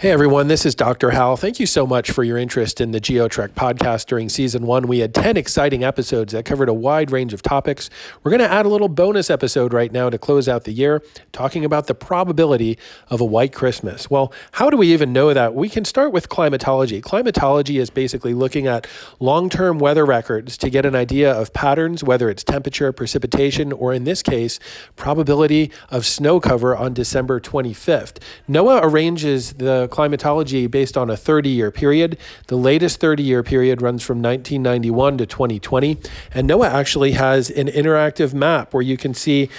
Hey everyone, this is Dr. Hal. Thank you so much for your interest in the GeoTrek podcast during season one. We had 10 exciting episodes that covered a wide range of topics. We're going to add a little bonus episode right now to close out the year, talking about the probability of a white Christmas. Well, how do we even know that? We can start with climatology. Climatology is basically looking at long term weather records to get an idea of patterns, whether it's temperature, precipitation, or in this case, probability of snow cover on December 25th. NOAA arranges the climatology based on a 30 year period. The latest 30 year period runs from 1991 to 2020. And NOAA actually has an interactive map where you can see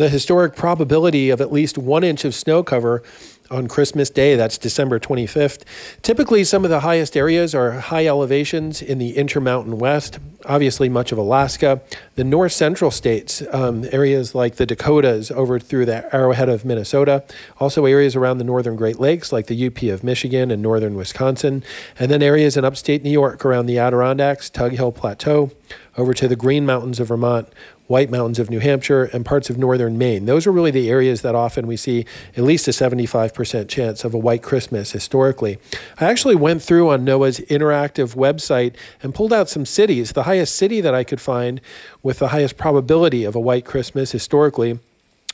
the historic probability of at least one inch of snow cover on Christmas Day. That's December 25th. Typically, some of the highest areas are high elevations in the Intermountain West, obviously, much of Alaska, the north central states, um, areas like the Dakotas over through the Arrowhead of Minnesota, also areas around the northern Great Lakes, like the UP of Michigan and northern Wisconsin, and then areas in upstate New York around the Adirondacks, Tug Hill Plateau, over to the Green Mountains of Vermont, White Mountains of New Hampshire, and parts of northern Maine. Those are really the areas that often we see at least a 75% chance of a white Christmas historically. I actually went through on NOAA's interactive website and pulled out some cities. The highest city that I could find with the highest probability of a white Christmas historically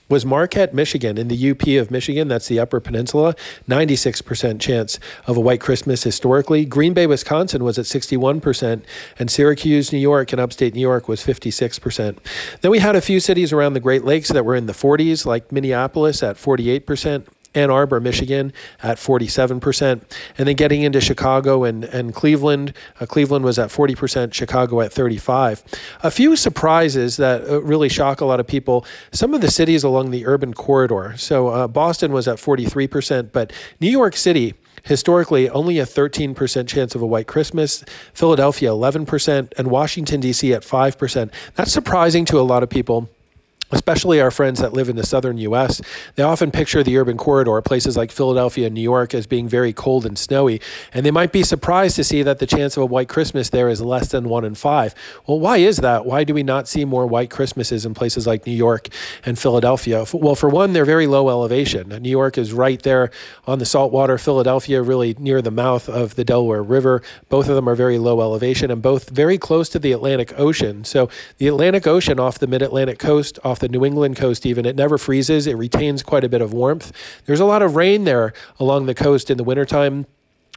was Marquette, Michigan, in the UP of Michigan. That's the Upper Peninsula. 96% chance of a white Christmas historically. Green Bay, Wisconsin was at 61%, and Syracuse, New York, and upstate New York was 56%. Then we had a few cities around the Great Lakes that were in the 40s, like Minneapolis at 48%. Ann Arbor, Michigan at 47%. And then getting into Chicago and, and Cleveland, uh, Cleveland was at 40%, Chicago at 35. A few surprises that uh, really shock a lot of people. Some of the cities along the urban corridor. So uh, Boston was at 43%, but New York City, historically only a 13% chance of a white Christmas, Philadelphia 11%, and Washington, D.C. at 5%. That's surprising to a lot of people especially our friends that live in the southern US, they often picture the urban corridor, places like Philadelphia and New York, as being very cold and snowy. And they might be surprised to see that the chance of a white Christmas there is less than one in five. Well, why is that? Why do we not see more white Christmases in places like New York and Philadelphia? Well, for one, they're very low elevation. New York is right there on the saltwater, Philadelphia, really near the mouth of the Delaware River. Both of them are very low elevation and both very close to the Atlantic Ocean. So the Atlantic Ocean off the mid Atlantic coast, off off the New England coast, even. It never freezes, it retains quite a bit of warmth. There's a lot of rain there along the coast in the wintertime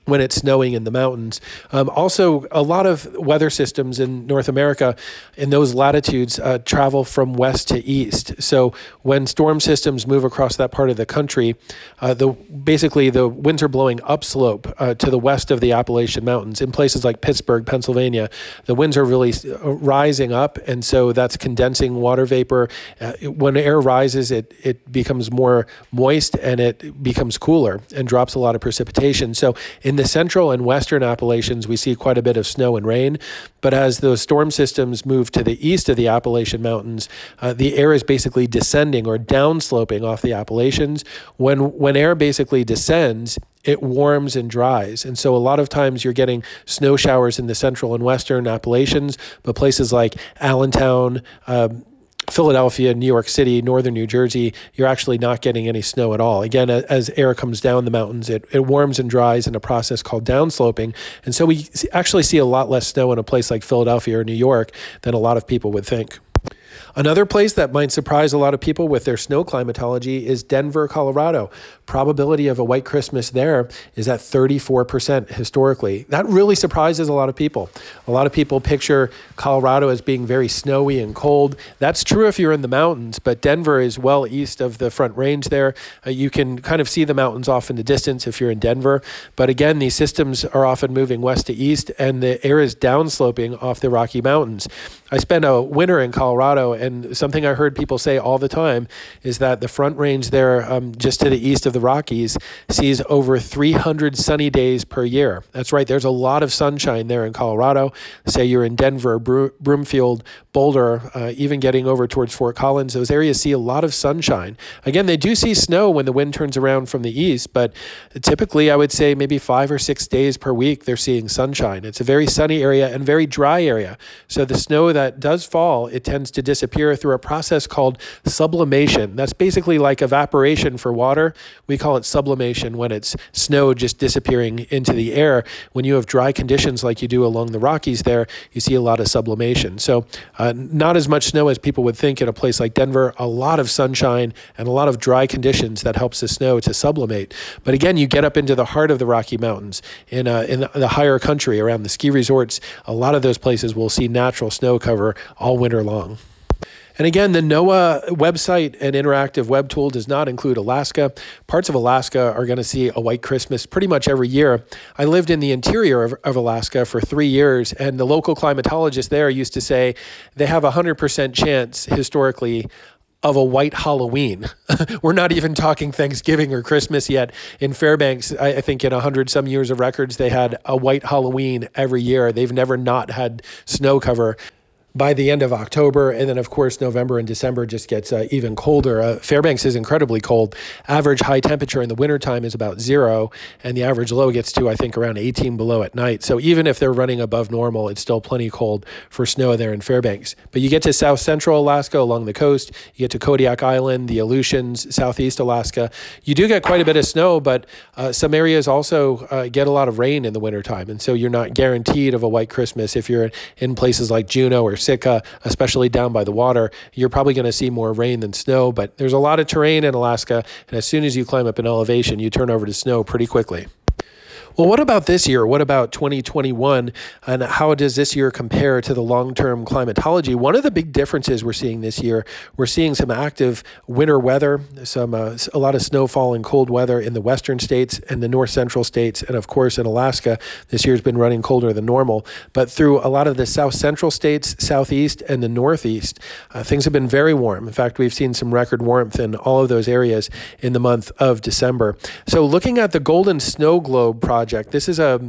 when it's snowing in the mountains. Um, also, a lot of weather systems in North America in those latitudes uh, travel from west to east. So when storm systems move across that part of the country, uh, the basically the winds are blowing upslope uh, to the west of the Appalachian Mountains. In places like Pittsburgh, Pennsylvania, the winds are really uh, rising up, and so that's condensing water vapor. Uh, when air rises, it it becomes more moist and it becomes cooler and drops a lot of precipitation. So in the central and western Appalachians, we see quite a bit of snow and rain. But as those storm systems move to the east of the Appalachian Mountains, uh, the air is basically descending or downsloping off the Appalachians. When, when air basically descends, it warms and dries. And so a lot of times you're getting snow showers in the central and western Appalachians, but places like Allentown, um, Philadelphia, New York City, northern New Jersey, you're actually not getting any snow at all. Again, as air comes down the mountains, it, it warms and dries in a process called downsloping. And so we actually see a lot less snow in a place like Philadelphia or New York than a lot of people would think. Another place that might surprise a lot of people with their snow climatology is Denver, Colorado. Probability of a white Christmas there is at 34% historically. That really surprises a lot of people. A lot of people picture Colorado as being very snowy and cold. That's true if you're in the mountains, but Denver is well east of the Front Range there. Uh, you can kind of see the mountains off in the distance if you're in Denver. But again, these systems are often moving west to east, and the air is downsloping off the Rocky Mountains. I spent a winter in Colorado, and something I heard people say all the time is that the Front Range there, um, just to the east of the Rockies, sees over 300 sunny days per year. That's right, there's a lot of sunshine there in Colorado. Say you're in Denver, Broomfield, Boulder, uh, even getting over towards Fort Collins, those areas see a lot of sunshine. Again, they do see snow when the wind turns around from the east, but typically I would say maybe five or six days per week they're seeing sunshine. It's a very sunny area and very dry area. So the snow that does fall, it tends to disappear through a process called sublimation. That's basically like evaporation for water. We call it sublimation when it's snow just disappearing into the air. When you have dry conditions like you do along the Rockies there, you see a lot of sublimation. So, uh, not as much snow as people would think in a place like Denver, a lot of sunshine and a lot of dry conditions that helps the snow to sublimate. But again, you get up into the heart of the Rocky Mountains in, uh, in the higher country around the ski resorts. A lot of those places will see natural snow cover all winter long. And again, the NOAA website and interactive web tool does not include Alaska. Parts of Alaska are going to see a white Christmas pretty much every year. I lived in the interior of, of Alaska for three years, and the local climatologist there used to say they have a 100% chance historically of a white Halloween. We're not even talking Thanksgiving or Christmas yet. In Fairbanks, I, I think in 100 some years of records, they had a white Halloween every year. They've never not had snow cover by the end of October. And then, of course, November and December just gets uh, even colder. Uh, Fairbanks is incredibly cold. Average high temperature in the wintertime is about zero, and the average low gets to, I think, around 18 below at night. So even if they're running above normal, it's still plenty cold for snow there in Fairbanks. But you get to south central Alaska along the coast, you get to Kodiak Island, the Aleutians, southeast Alaska. You do get quite a bit of snow, but uh, some areas also uh, get a lot of rain in the wintertime. And so you're not guaranteed of a white Christmas if you're in places like Juneau or Sitka, especially down by the water, you're probably going to see more rain than snow. But there's a lot of terrain in Alaska, and as soon as you climb up in elevation, you turn over to snow pretty quickly. Well, what about this year? What about 2021? And how does this year compare to the long term climatology? One of the big differences we're seeing this year, we're seeing some active winter weather, some uh, a lot of snowfall and cold weather in the western states and the north central states. And of course, in Alaska, this year's been running colder than normal. But through a lot of the south central states, southeast, and the northeast, uh, things have been very warm. In fact, we've seen some record warmth in all of those areas in the month of December. So, looking at the Golden Snow Globe project, project. This is a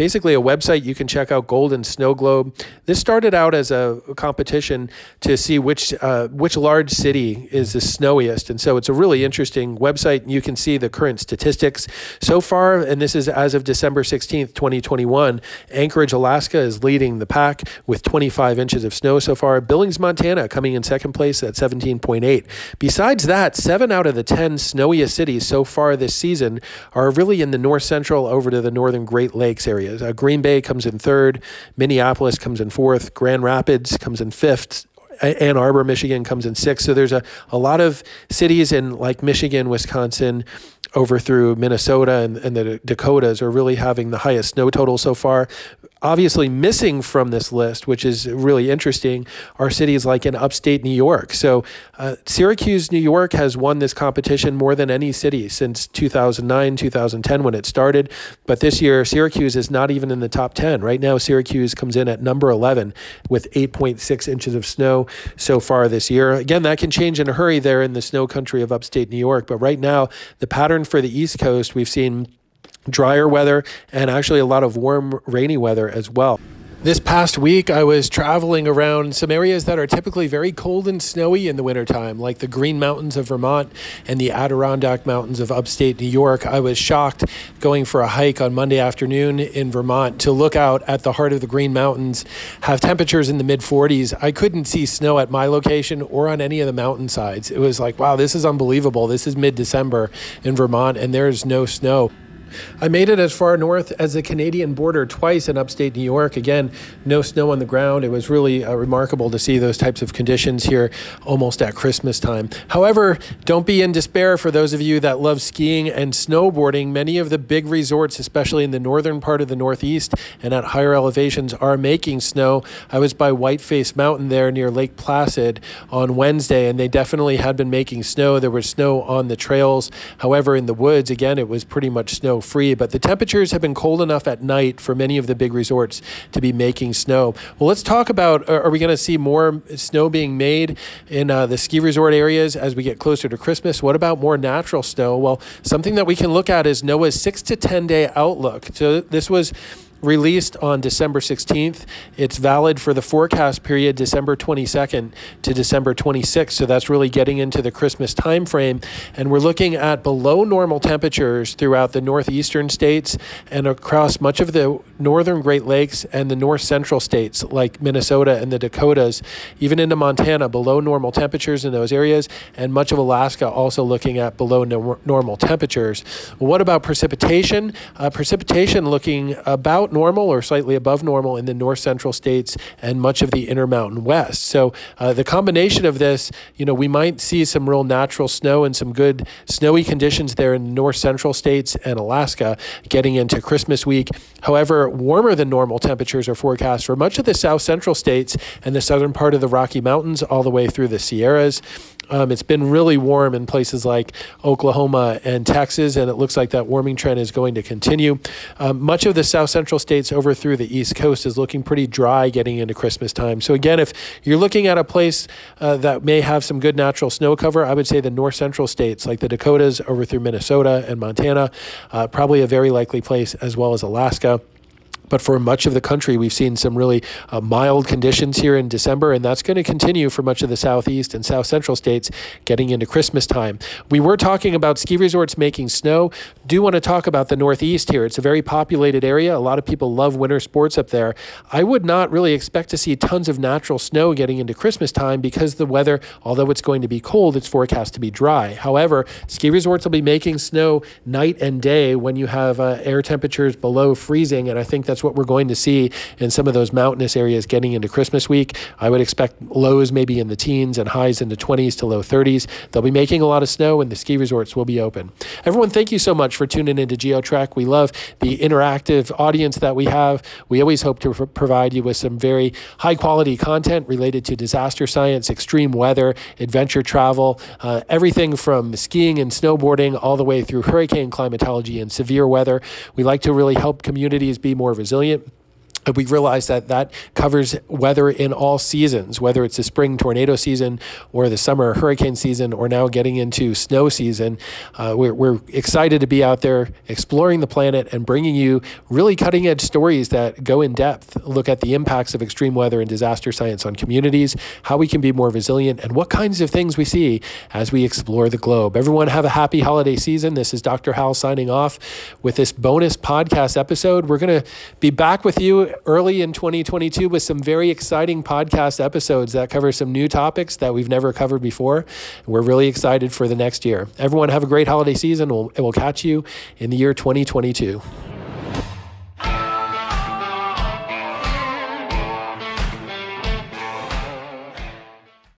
basically a website you can check out golden snow globe. This started out as a competition to see which uh, which large city is the snowiest. And so it's a really interesting website. You can see the current statistics. So far and this is as of december 16th 2021 anchorage alaska is leading the pack with 25 inches of snow so far. Billings montana coming in second place at 17.8 besides that seven out of the 10 snowiest cities so far this season are really in the north central over to the northern great lakes area Uh, Green Bay comes in third, Minneapolis comes in fourth, Grand Rapids comes in fifth, Ann Arbor, Michigan comes in sixth. So there's a, a lot of cities in like Michigan, Wisconsin, over through Minnesota and, and the Dakotas are really having the highest snow total so far obviously missing from this list, which is really interesting, are cities like in upstate New York. So, uh, Syracuse, New York has won this competition more than any city since 2009, 2010 when it started. But this year, Syracuse is not even in the top 10. Right now, Syracuse comes in at number 11 with 8.6 inches of snow so far this year. Again, that can change in a hurry there in the snow country of upstate New York. But right now, the pattern for the East Coast, we've seen drier weather and actually a lot of warm, rainy weather as well. This past week, I was traveling around some areas that are typically very cold and snowy in the wintertime, like the Green Mountains of Vermont and the Adirondack Mountains of upstate New York. I was shocked going for a hike on Monday afternoon in Vermont to look out at the heart of the Green Mountains, have temperatures in the mid 40s. I couldn't see snow at my location or on any of the mountainsides. It was like, wow, this is unbelievable. This is mid December in Vermont, and there's no snow. I made it as far north as the Canadian border twice in upstate New York. Again, no snow on the ground. It was really uh, remarkable to see those types of conditions here almost at Christmas time. However, don't be in despair for those of you that love skiing and snowboarding. Many of the big resorts, especially in the northern part of the Northeast and at higher elevations, are making snow. I was by Whiteface Mountain there near Lake Placid on Wednesday, and they definitely had been making snow. There was snow on the trails. However, in the woods, again, it was pretty much snow free, but the temperatures have been cold enough at night for many of the big resorts to be making snow. Well, let's talk about are we going to see more snow being made in uh, the ski resort areas as we get closer to Christmas? What about more natural snow? Well, something that we can look at is NOAA's six to 10 day outlook. So this was released on December 16th. It's valid for the forecast period December 22nd to December 26th. So that's really getting into the Christmas timeframe. And we're looking at below normal temperatures throughout the northeastern states and across much of the northern Great Lakes and the north central states like Minnesota and the Dakotas, even into Montana, below normal temperatures in those areas, and much of Alaska also looking at below no- normal temperatures. What about precipitation? Uh, precipitation looking about normal or slightly above normal in the north central states and much of the Intermountain West. So uh, the combination of this, you know, we might see some real natural snow and some good snowy conditions there in north central states and Alaska getting into Christmas week. However, warmer than normal temperatures are forecast for much of the south central states and the southern part of the Rocky Mountains all the way through the Sierras. Um, it's been really warm in places like Oklahoma and Texas, and it looks like that warming trend is going to continue. Um, much of the south central states over through the east coast is looking pretty dry getting into Christmas time. So, again, if you're looking at a place uh, that may have some good natural snow cover, I would say the north central states like the Dakotas over through Minnesota and Montana, uh, probably a very likely place, as well as Alaska. But for much of the country, we've seen some really uh, mild conditions here in December, and that's going to continue for much of the southeast and south central states getting into Christmas time. We were talking about ski resorts making snow. Do want to talk about the northeast here. It's a very populated area. A lot of people love winter sports up there. I would not really expect to see tons of natural snow getting into Christmas time because the weather, although it's going to be cold, it's forecast to be dry. However, ski resorts will be making snow night and day when you have uh, air temperatures below freezing, and I think that's that's what we're going to see in some of those mountainous areas getting into Christmas week. I would expect lows maybe in the teens and highs in the 20s to low 30s. They'll be making a lot of snow and the ski resorts will be open. Everyone, thank you so much for tuning into GeoTrek. We love the interactive audience that we have. We always hope to provide you with some very high quality content related to disaster science, extreme weather, adventure travel, uh, everything from skiing and snowboarding all the way through hurricane climatology and severe weather. We like to really help communities be more resilient resilient we realize that that covers weather in all seasons, whether it's the spring tornado season or the summer hurricane season, or now getting into snow season. Uh, we're, we're excited to be out there exploring the planet and bringing you really cutting edge stories that go in depth, look at the impacts of extreme weather and disaster science on communities, how we can be more resilient, and what kinds of things we see as we explore the globe. Everyone have a happy holiday season. This is Dr. Hal signing off with this bonus podcast episode. We're going to be back with you early in 2022 with some very exciting podcast episodes that cover some new topics that we've never covered before. We're really excited for the next year. Everyone have a great holiday season. We'll, we'll catch you in the year 2022.